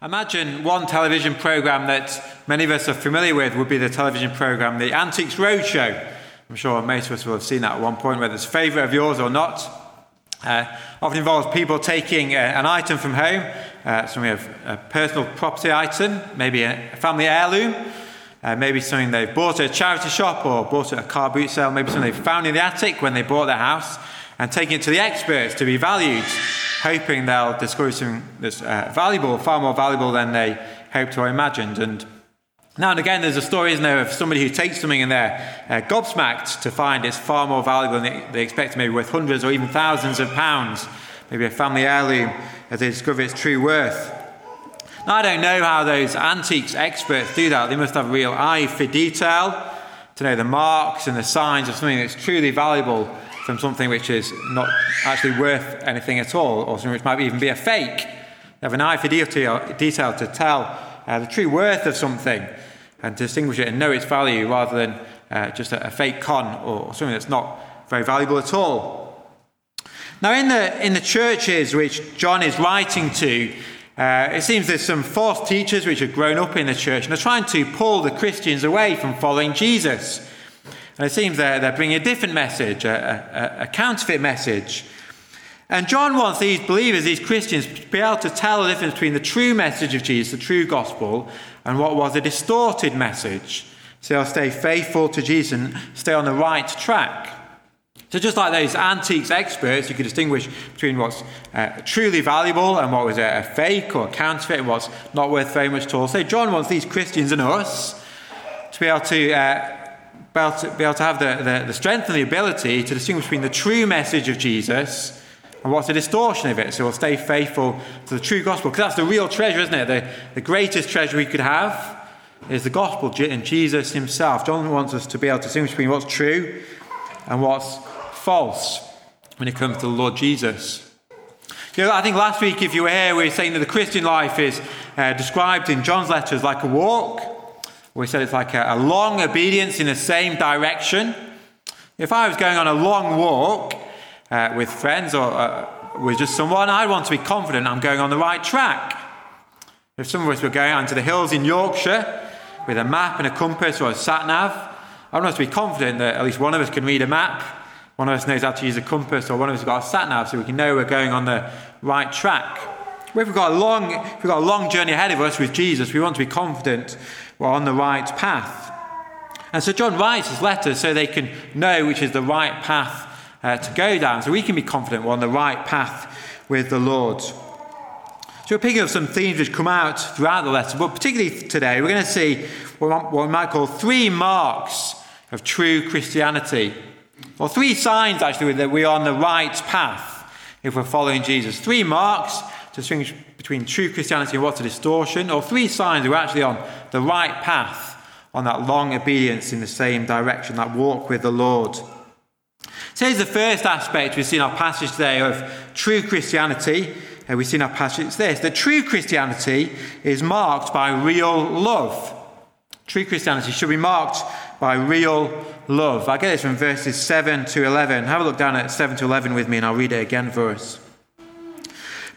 Imagine one television program that many of us are familiar with would be the television program The Antiques Roadshow. I'm sure most of us will have seen that at one point, whether it's a favourite of yours or not. Uh, often involves people taking uh, an item from home, uh, something of a personal property item, maybe a family heirloom, uh, maybe something they've bought at a charity shop or bought at a car boot sale, maybe something they found in the attic when they bought their house, and taking it to the experts to be valued hoping they'll discover something that's uh, valuable, far more valuable than they hoped or imagined. And now and again, there's a story, isn't there, of somebody who takes something and they're uh, gobsmacked to find it's far more valuable than they, they expect, maybe worth hundreds or even thousands of pounds, maybe a family heirloom, as they discover its true worth. Now, I don't know how those antiques experts do that. They must have a real eye for detail to know the marks and the signs of something that's truly valuable from something which is not actually worth anything at all, or something which might even be a fake. They have an eye for detail, detail to tell uh, the true worth of something and distinguish it and know its value rather than uh, just a, a, fake con or something that's not very valuable at all. Now, in the, in the churches which John is writing to, uh, it seems there's some false teachers which have grown up in the church and are trying to pull the Christians away from following Jesus. And it seems they're, they're bringing a different message, a, a, a counterfeit message. And John wants these believers, these Christians, to be able to tell the difference between the true message of Jesus, the true gospel, and what was a distorted message. So they'll stay faithful to Jesus and stay on the right track. So, just like those antiques experts, you could distinguish between what's uh, truly valuable and what was a, a, fake or a counterfeit and what's not worth very much at all. So, John wants these Christians and us to be able to uh, able to, be able to have the, the, the strength and the ability to distinguish between the true message of Jesus and what's a distortion of it. So we'll stay faithful to the true gospel, because that's the real treasure, isn't it? The, the greatest treasure we could have is the gospel and Jesus himself. John wants us to be able to distinguish between what's true and what's false when it comes to the Lord Jesus. You know, I think last week, if you were here, we were saying that the Christian life is uh, described in John's letters like a walk we said it's like a, a long obedience in the same direction. If I was going on a long walk uh, with friends or uh, with just someone, I'd want to be confident I'm going on the right track. If some of us were going out into the hills in Yorkshire with a map and a compass or a sat nav, I want us to be confident that at least one of us can read a map, one of us knows how to use a compass, or one of us has got a sat nav so we can know we're going on the right track. If we've got a long, if we've got a long journey ahead of us with Jesus, we want to be confident we're on the right path. And so John writes his letter so they can know which is the right path uh, to go down, so we can be confident we're on the right path with the Lord. So we're picking up some themes which come out throughout the letter, but particularly today, we're going to see what we might call three marks of true Christianity, or three signs actually that we are on the right path if we're following Jesus. Three marks to between true Christianity and what's a distortion, or three signs we're actually on the right path, on that long obedience in the same direction, that walk with the Lord. So here's the first aspect we see in our passage today of true Christianity. Uh, we see in our passage it's this that true Christianity is marked by real love. True Christianity should be marked by real love. I get this from verses 7 to 11. Have a look down at 7 to 11 with me, and I'll read it again for us.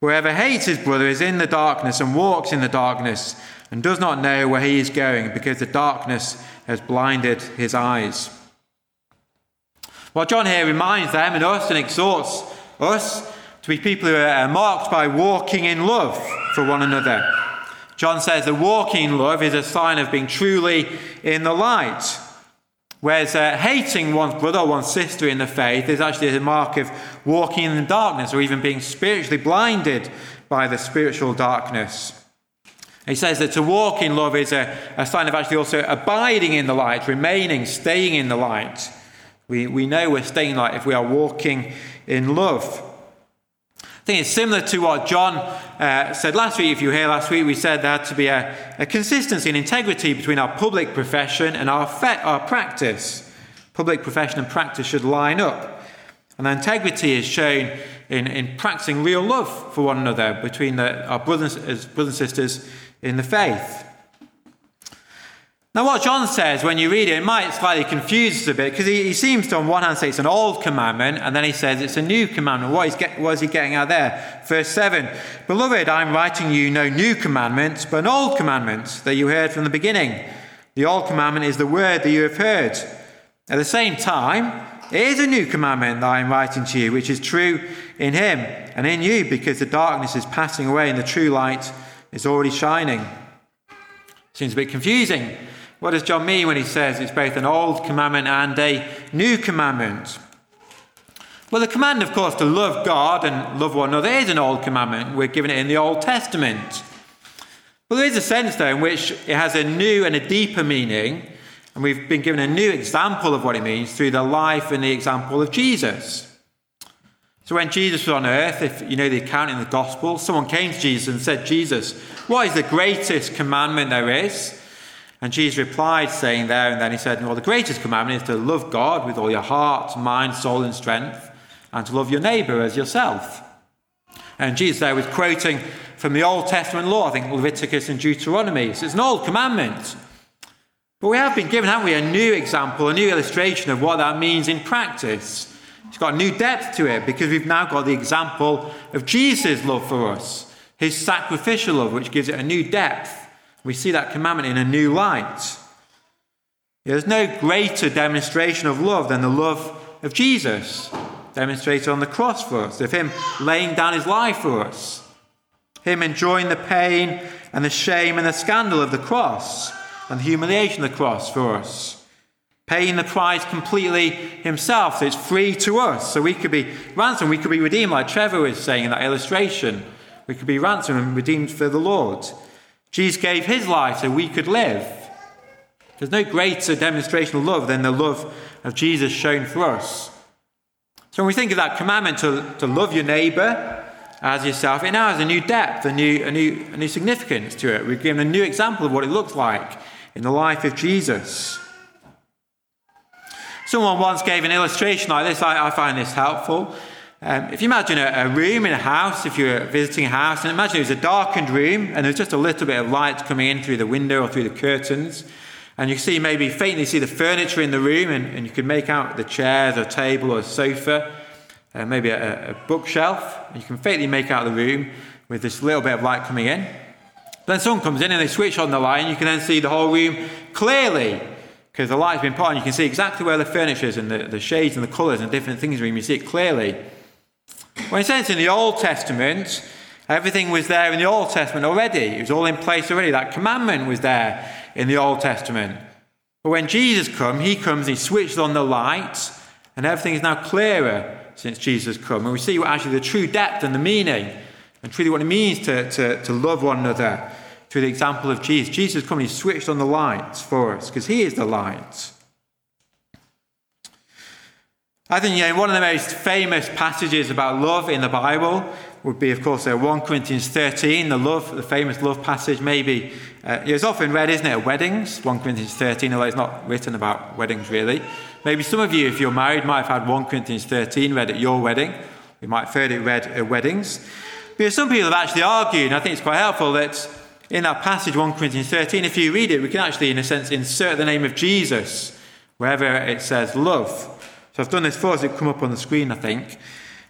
Whoever hates his brother is in the darkness and walks in the darkness and does not know where he is going because the darkness has blinded his eyes. Well, John here reminds them and us and exhorts us to be people who are marked by walking in love for one another. John says that walking in love is a sign of being truly in the light. Whereas uh, hating one's brother or one's sister in the faith is actually a mark of walking in the darkness or even being spiritually blinded by the spiritual darkness. He says that to walk in love is a, a sign of actually also abiding in the light, remaining, staying in the light. We, we know we're staying in light if we are walking in love. Think it's similar to what John uh, said last week. If you here last week, we said there had to be a, a consistency and integrity between our public profession and our, fe- our practice. Public profession and practice should line up. And integrity is shown in, in practicing real love for one another between the, our brothers, brothers and sisters in the faith. Now, what John says when you read it, it might slightly confuse us a bit because he, he, seems to, on one hand, say it's an old commandment, and then he says it's a new commandment. What is, get, what is he getting out there? Verse 7 Beloved, I'm writing you no new commandments, but an old commandment that you heard from the beginning. The old commandment is the word that you have heard. At the same time, it is a new commandment that I am writing to you, which is true in him and in you, because the darkness is passing away and the true light is already shining. Seems a bit confusing. What does John mean when he says it's both an old commandment and a new commandment? Well, the command, of course, to love God and love one another is an old commandment. We're given it in the Old Testament. But there is a sense, though, in which it has a new and a deeper meaning, and we've been given a new example of what it means through the life and the example of Jesus. So when Jesus was on earth, if you know the account in the Gospel, someone came to Jesus and said, Jesus, what is the greatest commandment there is? And Jesus replied, saying there and then, he said, Well, the greatest commandment is to love God with all your heart, mind, soul, and strength, and to love your neighbour as yourself. And Jesus there was quoting from the Old Testament law, I think Leviticus and Deuteronomy. So it's an old commandment. But we have been given, haven't we, a new example, a new illustration of what that means in practice. It's got a new depth to it because we've now got the example of Jesus' love for us, his sacrificial love, which gives it a new depth. We see that commandment in a new light. There's no greater demonstration of love than the love of Jesus, demonstrated on the cross for us, of Him laying down His life for us, Him enjoying the pain and the shame and the scandal of the cross and the humiliation of the cross for us, paying the price completely Himself, so it's free to us, so we could be ransomed, we could be redeemed, like Trevor was saying in that illustration. We could be ransomed and redeemed for the Lord. Jesus gave his life so we could live. There's no greater demonstration of love than the love of Jesus shown for us. So when we think of that commandment to, to love your neighbour as yourself, it now has a new depth, a new, a, new, a new significance to it. We've given a new example of what it looks like in the life of Jesus. Someone once gave an illustration like this. I, I find this helpful. Um, if you imagine a, a, room in a house, if you're visiting a house, and imagine it was a darkened room and there's just a little bit of light coming in through the window or through the curtains, and you see maybe faintly see the furniture in the room, and, and you can make out the chairs, or table, or sofa, uh, maybe a, a bookshelf. And you can faintly make out the room with this little bit of light coming in. Then someone comes in and they switch on the light, and you can then see the whole room clearly because the light's been put on. You can see exactly where the furniture is and the, the shades and the colours and different things in the room. You see it clearly. When it says in the Old Testament, everything was there in the Old Testament already. It was all in place already. That commandment was there in the Old Testament. But when Jesus comes, he comes, and he switches on the light, and everything is now clearer since Jesus come. And we see what actually the true depth and the meaning, and truly what it means to, to, to love one another through the example of Jesus. Jesus come, he switched on the lights for us, because he is the light. I think you know, one of the most famous passages about love in the Bible would be, of course, uh, 1 Corinthians 13, the love, the famous love passage. Maybe uh, it's often read, isn't it, at weddings? 1 Corinthians 13, although it's not written about weddings really. Maybe some of you, if you're married, might have had 1 Corinthians 13 read at your wedding. You might have heard it read at weddings. But some people have actually argued, and I think it's quite helpful, that in that passage, 1 Corinthians 13, if you read it, we can actually, in a sense, insert the name of Jesus wherever it says love. So I've done this for us, it come up on the screen, I think,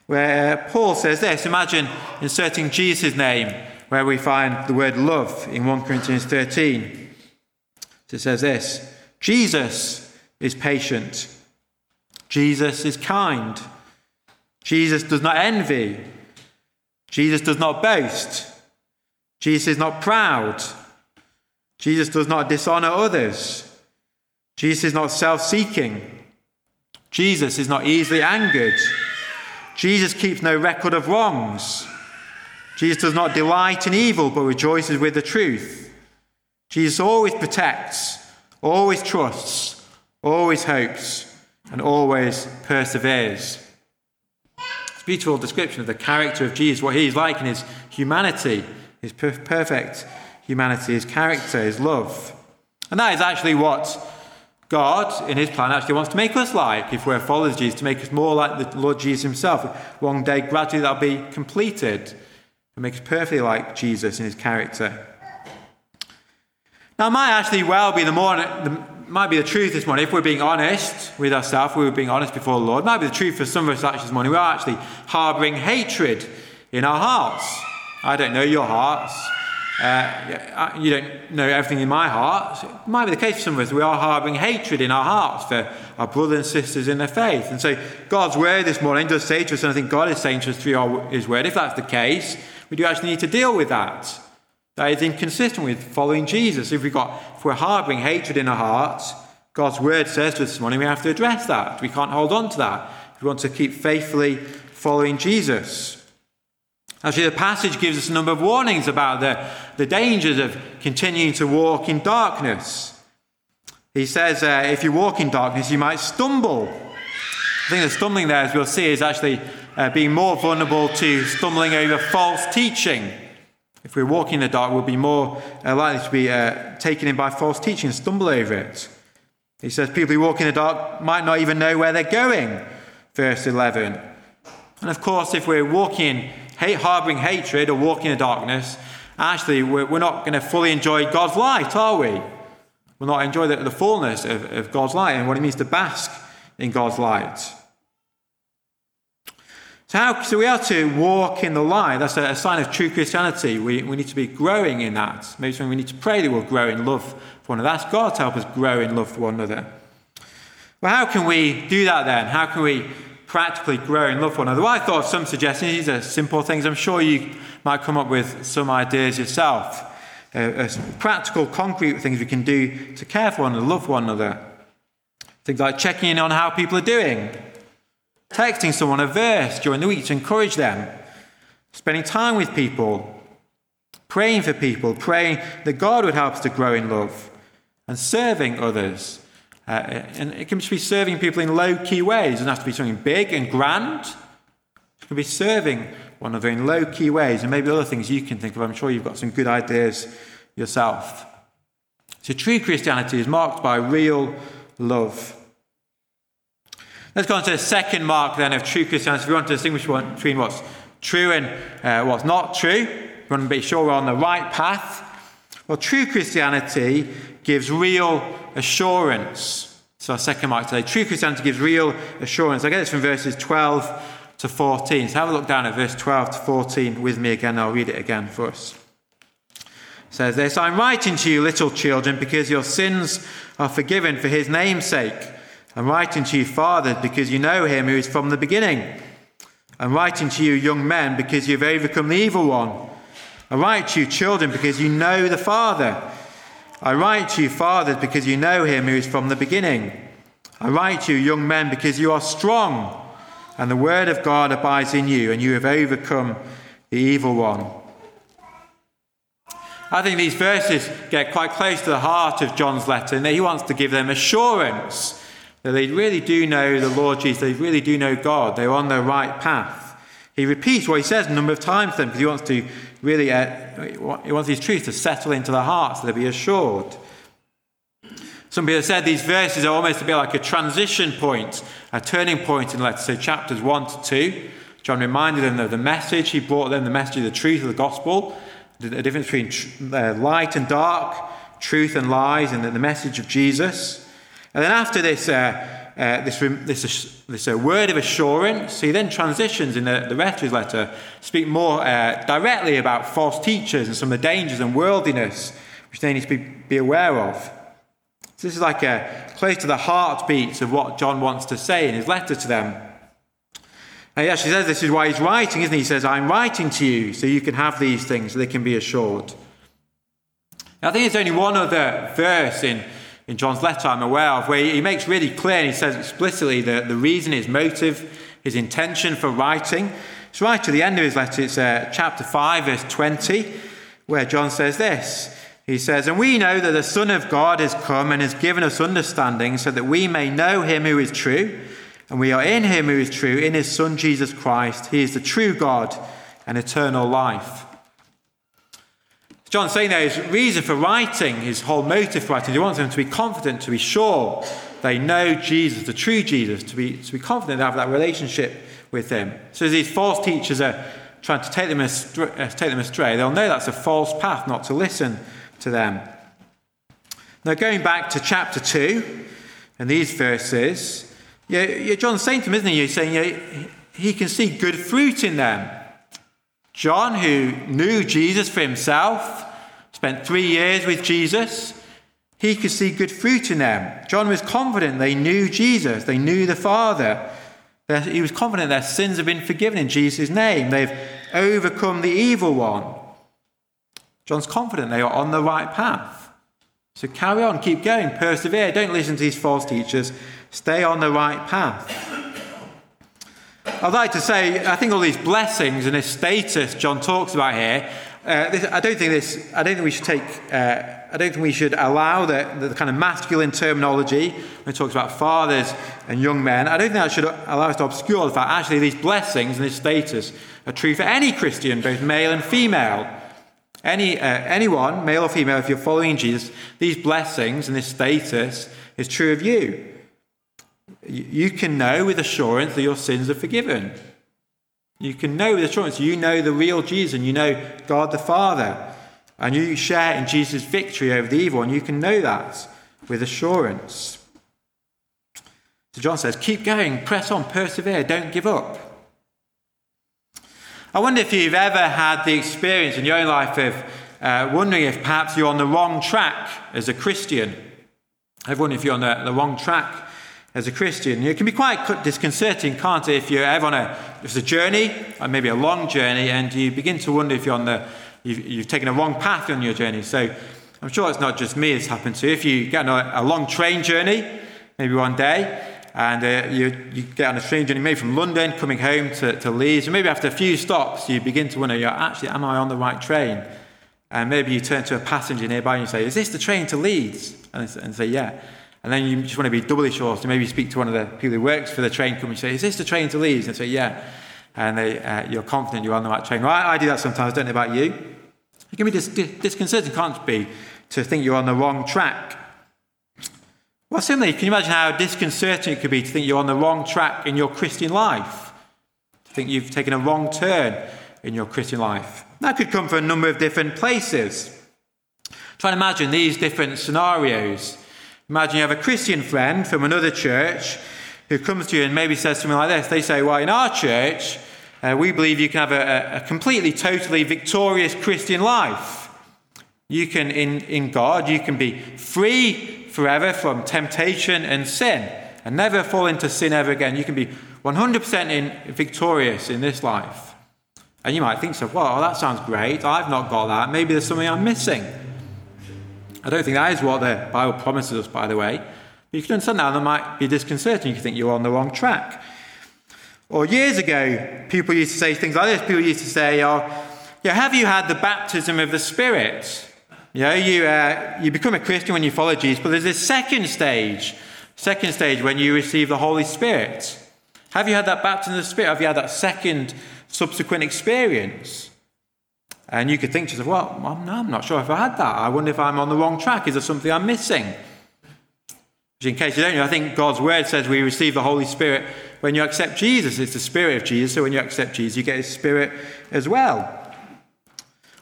where uh, Paul says this. Imagine inserting Jesus' name where we find the word love in 1 Corinthians 13. So it says this Jesus is patient, Jesus is kind, Jesus does not envy, Jesus does not boast, Jesus is not proud, Jesus does not dishonor others, Jesus is not self seeking. Jesus is not easily angered. Jesus keeps no record of wrongs. Jesus does not delight in evil, but rejoices with the truth. Jesus always protects, always trusts, always hopes, and always perseveres. It's a beautiful description of the character of Jesus, what he's like in his humanity, his perfect humanity, his character, his love. And that is actually what God, in his plan, actually wants to make us like, if we're followers Jesus, to make us more like the Lord Jesus himself. One day, gradually, that'll be completed and make us perfectly like Jesus in his character. Now, it might actually well be the more, the, might be the truth this morning, if we're being honest with ourselves, we were being honest before the Lord, it might be the truth for some of us actually this morning, we are actually harbouring hatred in our hearts. I don't know your hearts. Uh, you don't know everything in my heart. So it might be the case for some of us. We are harbouring hatred in our hearts for our brothers and sisters in the faith. And so God's word this morning does say to us, and I think God is saying to us through his word, if that's the case, we do actually need to deal with that. That is inconsistent with following Jesus. If, we've got, if we're harbouring hatred in our hearts, God's word says to us this morning we have to address that. We can't hold on to that. We want to keep faithfully following Jesus. Actually, the passage gives us a number of warnings about the, the dangers of continuing to walk in darkness. He says, uh, if you walk in darkness, you might stumble. I think the stumbling there, as we'll see, is actually uh, being more vulnerable to stumbling over false teaching. If we're walking in the dark, we'll be more uh, likely to be uh, taken in by false teaching and stumble over it. He says people who walk in the dark might not even know where they're going, verse 11. And of course, if we're walking hate, harboring hatred or walking in darkness, actually, we're, not going to fully enjoy God's light, are we? We'll not enjoy the, the fullness of, of God's light and what it means to bask in God's light. So, how, so we are to walk in the light. That's a, a, sign of true Christianity. We, we need to be growing in that. Maybe we need to pray that we'll grow in love for one another. Ask God to help us grow in love for one another. Well, how can we do that then? How can we practically grow in love for one another? Well, I thought some suggestions. These are simple things. I'm sure you might come up with some ideas yourself. Uh, uh, practical, concrete things we can do to care for one another, love one another. Things like checking in on how people are doing, texting someone a verse during the week to encourage them, spending time with people, praying for people, praying that God would help us to grow in love, and serving others uh, and it can just be serving people in low key ways. It doesn't have to be something big and grand. It can be serving one another in low key ways, and maybe other things you can think of. I'm sure you've got some good ideas yourself. So, true Christianity is marked by real love. Let's go on to the second mark then of true Christianity. If we want to distinguish between what's true and uh, what's not true, we want to be sure we're on the right path. Well, true Christianity gives real assurance. So, our second mark today. True Christianity gives real assurance. I get this from verses 12 to 14. So, have a look down at verse 12 to 14 with me again. I'll read it again for us. It says this I'm writing to you, little children, because your sins are forgiven for his name's sake. I'm writing to you, fathers, because you know him who is from the beginning. I'm writing to you, young men, because you've overcome the evil one. I write to you, children, because you know the Father. I write to you, fathers, because you know him who is from the beginning. I write to you, young men, because you are strong, and the word of God abides in you, and you have overcome the evil one. I think these verses get quite close to the heart of John's letter, and he wants to give them assurance that they really do know the Lord Jesus, they really do know God, they're on the right path. He repeats what he says a number of times to them because he wants to really, uh, he wants these truths to settle into their hearts, so they'll be assured. Some people have said these verses are almost to be like a transition point, a turning point in the letter. So, chapters 1 to 2, John reminded them of the message. He brought them the message of the truth of the gospel, the difference between uh, light and dark, truth and lies, and the message of Jesus. And then after this, uh, uh, this, this, this uh, word of assurance. He then transitions in the, the rest of his letter, speak more uh, directly about false teachers and some of the dangers and worldliness which they need to be, be aware of. So this is like a, close to the heartbeats of what John wants to say in his letter to them. And he actually says this is why he's writing, isn't he? He says, I'm writing to you so you can have these things, so they can be assured. Now, I think there's only one other verse in in John's letter I'm aware of, where he makes really clear and he says explicitly that the reason, his motive, his intention for writing. It's right to the end of his letter, it's uh, chapter 5, verse 20, where John says this. He says, And we know that the Son of God has come and has given us understanding so that we may know him who is true, And we are in him who is true, in his Son Jesus Christ. He is the true God and eternal life. John's saying there his reason for writing, his whole motive for writing, he wants them to be confident, to be sure they know Jesus, the true Jesus, to be, to be confident they have that relationship with him. So as these false teachers are trying to take them, astray, uh, take them astray, they'll know that's a false path not to listen to them. Now, going back to chapter 2 and these verses, yeah, John's saying to them, isn't he? He's saying he can see good fruit in them. John, who knew Jesus for himself, spent three years with Jesus, he could see good fruit in them. John was confident they knew Jesus, they knew the Father. He was confident their sins have been forgiven in Jesus' name. They've overcome the evil one. John's confident they are on the right path. So carry on, keep going, persevere. Don't listen to these false teachers. Stay on the right path. I'd like to say, I think all these blessings and this status John talks about here, uh, this, I don't think this. I don't think we should take. Uh, I don't think we should allow the, the, kind of masculine terminology when it talks about fathers and young men. I don't think that should allow us to obscure the fact actually these blessings and this status are true for any Christian, both male and female. Any uh, anyone, male or female, if you're following Jesus, these blessings and this status is true of you you can know with assurance that your sins are forgiven. You can know with assurance you know the real Jesus and you know God the Father. And you share in Jesus' victory over the evil, and you can know that with assurance. So John says, keep going, press on, persevere, don't give up. I wonder if you've ever had the experience in your own life of uh, wondering if perhaps you're on the wrong track as a Christian. Wondered if you're on the, the wrong track as a Christian. It can be quite disconcerting, can't it, if you're ever on a, it's a journey, or maybe a long journey, and you begin to wonder if you're on the, you've, you've taken a wrong path on your journey. So I'm sure it's not just me it's happened to. You. If you get on a, a long train journey, maybe one day, and uh, you, you get on a train journey, maybe from London, coming home to, to Leeds, and maybe after a few stops, you begin to wonder, you're, actually, am I on the right train? And maybe you turn to a passenger nearby and you say, is this the train to Leeds? And, and say, yeah. And then you just want to be doubly sure. So maybe speak to one of the people who works for the train company and say, Is this the train to Leeds? And they say, Yeah. And they, uh, you're confident you're on the right train. Well, I, I, do that sometimes. don't know about you. It can be dis- disconcerting, can't it be, to think you're on the wrong track. Well, similarly, can you imagine how disconcerting it could be to think you're on the wrong track in your Christian life? To think you've taken a wrong turn in your Christian life. That could come from a number of different places. Try and imagine these different scenarios. Imagine you have a Christian friend from another church who comes to you and maybe says something like this. They say, Well, in our church, uh, we believe you can have a, a, completely, totally victorious Christian life. You can, in, in God, you can be free forever from temptation and sin and never fall into sin ever again. You can be 100% in, victorious in this life. And you might think so, well, that sounds great. I've not got that. Maybe there's something I'm missing. I don't think that is what the Bible promises us, by the way. But you can understand that, that might be disconcerting. You think you're on the wrong track. Or years ago, people used to say things like this. People used to say, oh, yeah, have you had the baptism of the Spirit? You know, you, uh, you become a Christian when you follow Jesus, but there's this second stage, second stage when you receive the Holy Spirit. Have you had that baptism of the Spirit? Have you had that second subsequent experience? And you could think to yourself, well, I'm not sure if I had that. I wonder if I'm on the wrong track. Is there something I'm missing? Which, in case you don't know, I think God's word says we receive the Holy Spirit when you accept Jesus. It's the Spirit of Jesus. So when you accept Jesus, you get His Spirit as well.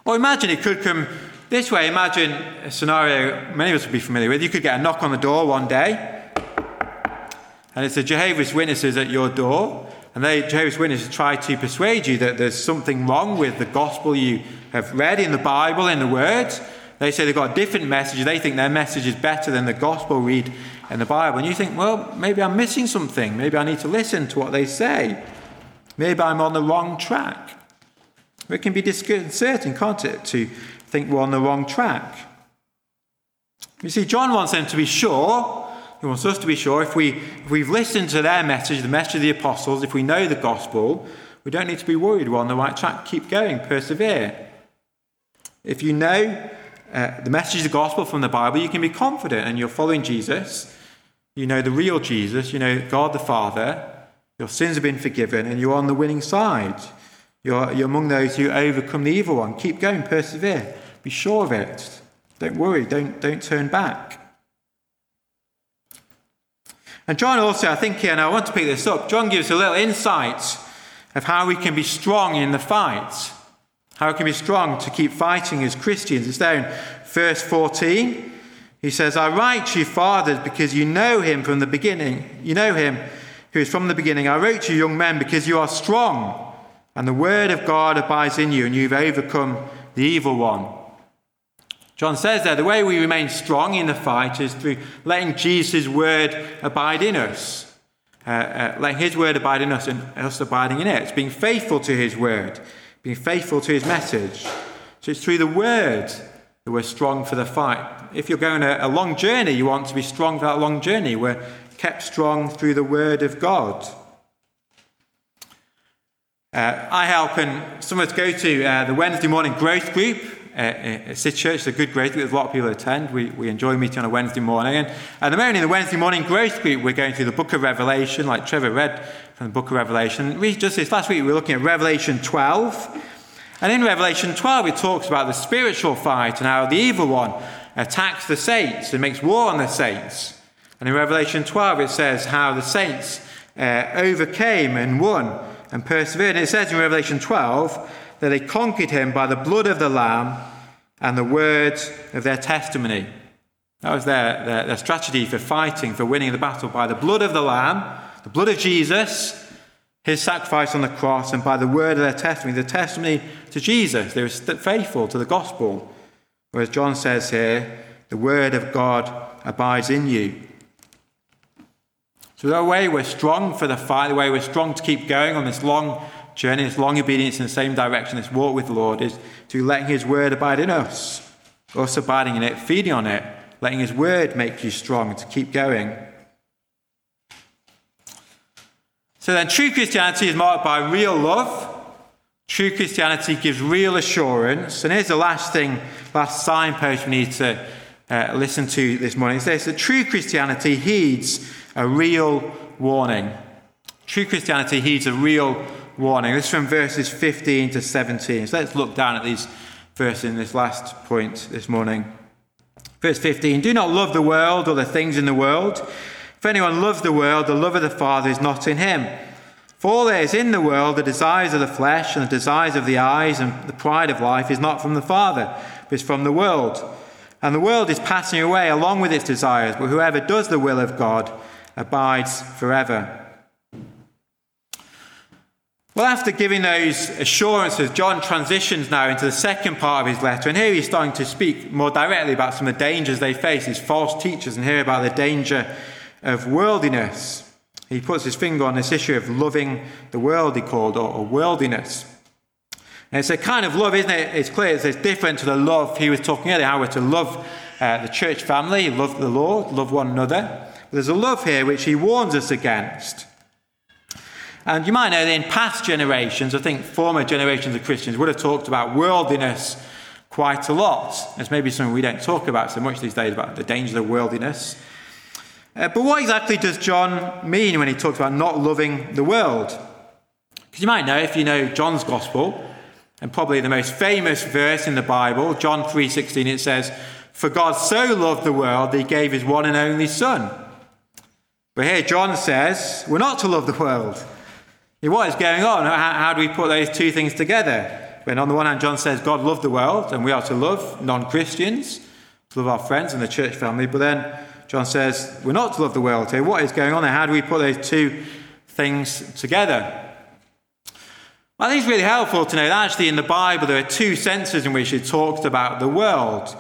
Or imagine it could come this way. Imagine a scenario many of us would be familiar with. You could get a knock on the door one day, and it's the Jehovah's Witnesses at your door. And they, Jehovah's Witnesses, try to persuade you that there's something wrong with the gospel you have read in the Bible, in the words. They say they've got a different message. They think their message is better than the gospel read in the Bible. And you think, well, maybe I'm missing something. Maybe I need to listen to what they say. Maybe I'm on the wrong track. It can be disconcerting, can't it, to think we're on the wrong track. You see, John wants them to be sure he wants us to be sure if, we, if we've listened to their message, the message of the apostles, if we know the gospel, we don't need to be worried. We're on the right track. Keep going, persevere. If you know uh, the message of the gospel from the Bible, you can be confident and you're following Jesus. You know the real Jesus, you know God the Father, Your sins have been forgiven, and you're on the winning side. You're, you're among those who overcome the evil one. Keep going, persevere. Be sure of it. Don't worry, don't, don't turn back. And John also, I think here, and I want to pick this up, John gives a little insight of how we can be strong in the fight. How we can be strong to keep fighting as Christians. It's there in verse 14. He says, I write to you, fathers, because you know him from the beginning. You know him who is from the beginning. I wrote to you, young men, because you are strong, and the word of God abides in you, and you've overcome the evil one. John says there, the way we remain strong in the fight is through letting Jesus' word abide in us. Uh, uh, letting his word abide in us and us abiding in it. It's being faithful to his word, being faithful to his message. So it's through the word that we're strong for the fight. If you're going a, a long journey, you want to be strong for that long journey. We're kept strong through the word of God. Uh, I help and some of us go to uh, the Wednesday morning growth group uh, City Church. It's a good growth group. There's a lot of people attend. We, we enjoy meeting on a Wednesday morning. And at the moment in the Wednesday morning growth group, we're going through the book of Revelation, like Trevor read from the book of Revelation. We just this last week, we were looking at Revelation 12. And in Revelation 12, it talks about the spiritual fight and how the evil one attacks the saints and makes war on the saints. And in Revelation 12, it says how the saints uh, overcame and won and persevered. And it says in Revelation 12 that they conquered him by the blood of the Lamb and the word of their testimony. That was their, their, their, strategy for fighting, for winning the battle by the blood of the Lamb, the blood of Jesus, his sacrifice on the cross, and by the word of their testimony, the testimony to Jesus. They were faithful to the gospel. Whereas John says here, the word of God abides in you. So, the way we're strong for the fight, the way we're strong to keep going on this long journey, this long obedience in the same direction, this walk with the Lord, is to letting His word abide in us, us abiding in it, feeding on it, letting His word make you strong to keep going. So then, true Christianity is marked by real love. True Christianity gives real assurance. And here's the last thing, last signpost we need to uh, listen to this morning. It says that true Christianity heeds a real warning. True Christianity heeds a real warning. This is from verses 15 to 17. So let's look down at these verses in this last point this morning. Verse 15 Do not love the world or the things in the world. If anyone loves the world, the love of the Father is not in him. For all that is in the world, the desires of the flesh and the desires of the eyes and the pride of life, is not from the Father, but is from the world. And the world is passing away along with its desires, but whoever does the will of God abides forever. Well, after giving those assurances, John transitions now into the second part of his letter, and here he's starting to speak more directly about some of the dangers they face, these false teachers, and here about the danger of worldliness. He puts his finger on this issue of loving the world, he called, or, or worldliness. And it's a kind of love, isn't it? It's clear it's different to the love he was talking earlier, how we're to love uh, the church family, love the Lord, love one another. But there's a love here which he warns us against. And you might know that in past generations, I think former generations of Christians would have talked about worldliness quite a lot. It's maybe something we don't talk about so much these days about the dangers of worldliness. Uh, but what exactly does John mean when he talks about not loving the world? Because you might know, if you know John's Gospel, and probably the most famous verse in the Bible, John 3:16, it says, "For God so loved the world that he gave his one and only son." But here John says, we're not to love the world. What is going on? How, how do we put those two things together? When on the one hand, John says God loved the world, and we are to love non Christians, to love our friends and the church family, but then John says we're not to love the world. So, what is going on there? How do we put those two things together? Well, I think it's really helpful to know that actually in the Bible there are two senses in which it talks about the world.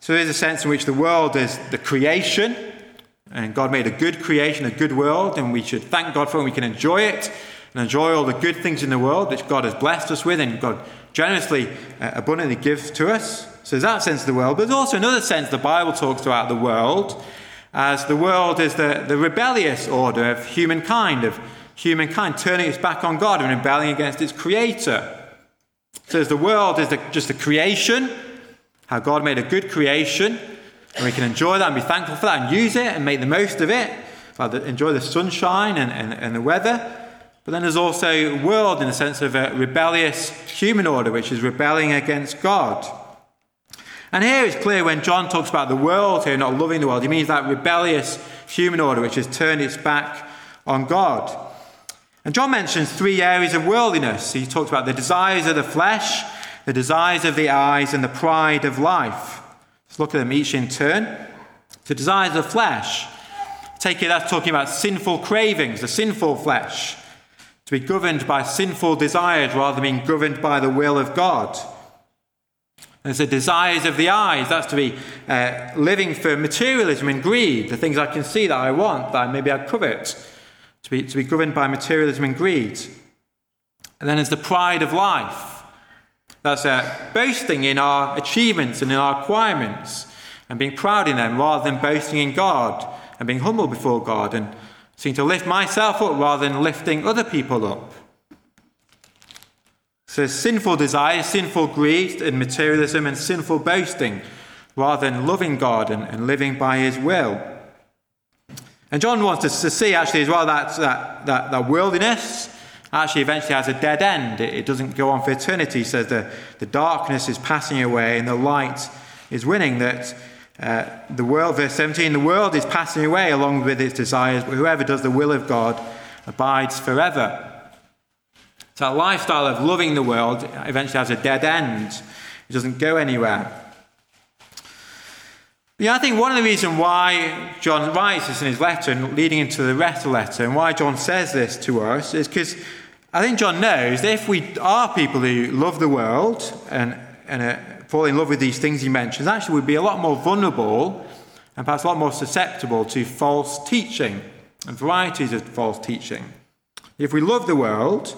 So there's a sense in which the world is the creation, and God made a good creation, a good world, and we should thank God for it, and we can enjoy it and enjoy all the good things in the world which God has blessed us with and God generously, uh, abundantly gives to us. So there's that sense of the world. But there's also another sense the Bible talks about the world as the world is the, the rebellious order of humankind, of humankind turning its back on God and rebelling against its creator. So the world is the, just the creation, how God made a good creation, and we can enjoy that and be thankful for that and use it and make the most of it, enjoy the sunshine and, and, and the weather. But then there's also world in the sense of a rebellious human order, which is rebelling against God. And here it's clear when John talks about the world here, not loving the world, he means that rebellious human order which has turned its back on God. And John mentions three areas of worldliness. He talks about the desires of the flesh, the desires of the eyes, and the pride of life. Let's look at them each in turn. The desires of the flesh. Take it that's talking about sinful cravings, the sinful flesh to be governed by sinful desires rather than being governed by the will of God. There's the desires of the eyes, that's to be uh, living for materialism and greed, the things I can see that I want, that maybe I covet, to be, to be governed by materialism and greed. And then there's the pride of life. That's uh, boasting in our achievements and in our acquirements and being proud in them rather than boasting in God and being humble before God and seem to lift myself up rather than lifting other people up. So, sinful desire, sinful greed and materialism, and sinful boasting rather than loving God and, and living by His will. And John wants us to see actually as well that, that, that, that worldliness actually eventually has a dead end. It, it doesn't go on for eternity. He says the, the darkness is passing away and the light is winning. That uh, the world, verse 17, the world is passing away along with its desires, but whoever does the will of God abides forever. So, a lifestyle of loving the world eventually has a dead end, it doesn't go anywhere. Yeah, I think one of the reasons why John writes this in his letter and leading into the rest of the letter, and why John says this to us, is because I think John knows that if we are people who love the world and, and uh, fall in love with these things he mentions, actually we'd be a lot more vulnerable and perhaps a lot more susceptible to false teaching and varieties of false teaching. If we love the world,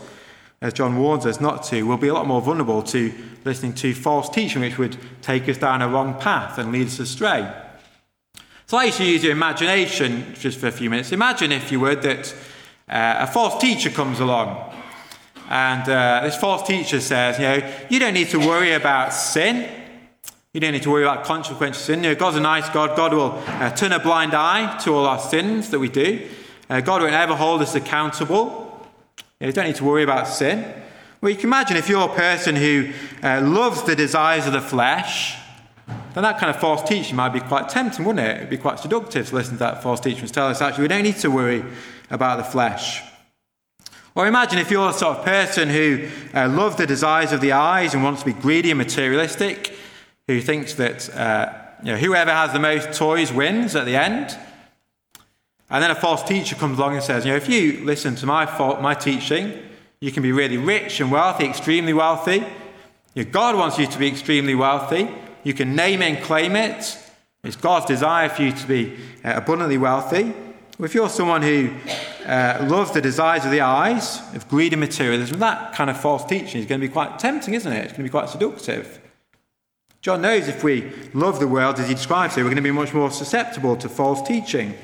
as John warns us not to, we'll be a lot more vulnerable to listening to false teaching, which would take us down a wrong path and lead us astray. So I used to use your imagination just for a few minutes. Imagine, if you would, that uh, a false teacher comes along and uh, this false teacher says, you know, you don't need to worry about sin. You don't need to worry about consequences sin. You know, God's a nice God. God will uh, turn a blind eye to all our sins that we do. Uh, God won't ever hold us accountable. You, know, you don't need to worry about sin. Well, you can imagine if you're a person who uh, loves the desires of the flesh, then that kind of false teaching might be quite tempting, wouldn't it? It'd be quite seductive to listen to that false teacher and tell us actually we don't need to worry about the flesh. Or imagine if you're the sort of person who uh, loves the desires of the eyes and wants to be greedy and materialistic, who thinks that uh, you know, whoever has the most toys wins at the end. And then a false teacher comes along and says, you know, if you listen to my, my teaching, you can be really rich and wealthy, extremely wealthy. God wants you to be extremely wealthy. You can name it and claim it. It's God's desire for you to be uh, abundantly wealthy. If you're someone who uh, loves the desires of the eyes, of greed and materialism, that kind of false teaching is going to be quite tempting, isn't it? It's going to be quite seductive. John knows if we love the world as he describes it, we're going to be much more susceptible to false teaching.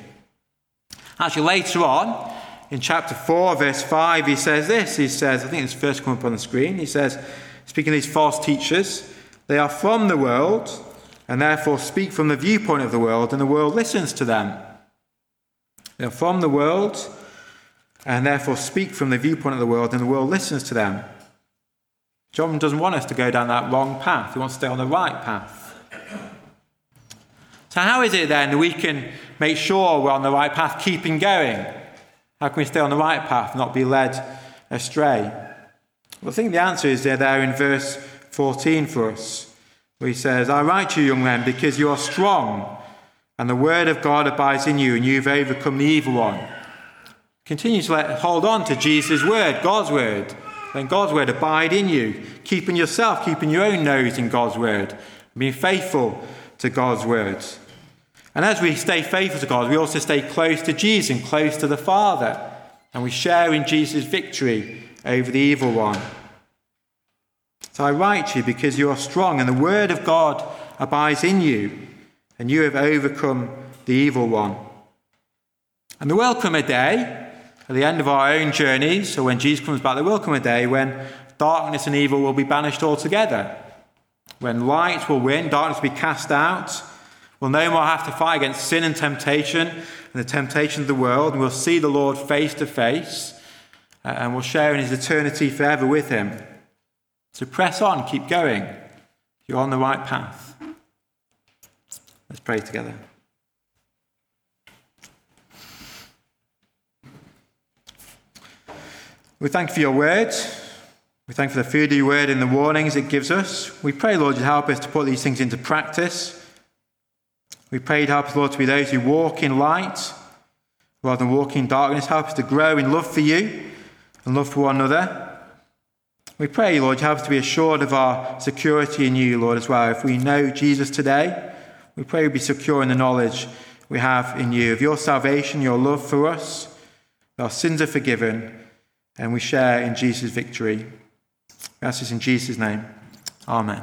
Actually, later on, in chapter 4, verse 5, he says this. He says, I think it's first come up on the screen. He says, speaking of these false teachers, they are from the world and therefore speak from the viewpoint of the world, and the world listens to them. They are from the world and therefore speak from the viewpoint of the world, and the world listens to them. John doesn't want us to go down that wrong path, he wants to stay on the right path. So, how is it then that we can make sure we're on the right path, keeping going? How can we stay on the right path, not be led astray? Well, I think the answer is there, there in verse 14 for us, where he says, I write to you, young men, because you are strong and the word of God abides in you, and you've overcome the evil one. Continue to let, hold on to Jesus' word, God's word. Let God's word abide in you, keeping yourself, keeping your own nose in God's word, being faithful to God's words. And as we stay faithful to God, we also stay close to Jesus and close to the Father, and we share in Jesus' victory over the evil one. So I write to you because you are strong, and the word of God abides in you and you have overcome the evil one. And there will come a day at the end of our own journeys, so when Jesus comes back, there will come a day when darkness and evil will be banished altogether. When light will win, darkness will be cast out. We'll no more have to fight against sin and temptation and the temptation of the world, and we'll see the Lord face to face. Uh, and we'll share in his eternity forever with him. So press on, keep going. You're on the right path. Let's pray together. We thank you for your word. We thank you for the food of your word and the warnings it gives us. We pray, Lord, you help us to put these things into practice. We pray, help us, Lord, to be those who walk in light rather than walk in darkness. Help us to grow in love for you and love for one another. We pray, Lord, you help us to be assured of our security in you, Lord, as well. If we know Jesus today, we pray we be secure in the knowledge we have in you, of your salvation, your love for us. Our sins are forgiven, and we share in Jesus' victory. We ask this in Jesus' name. Amen.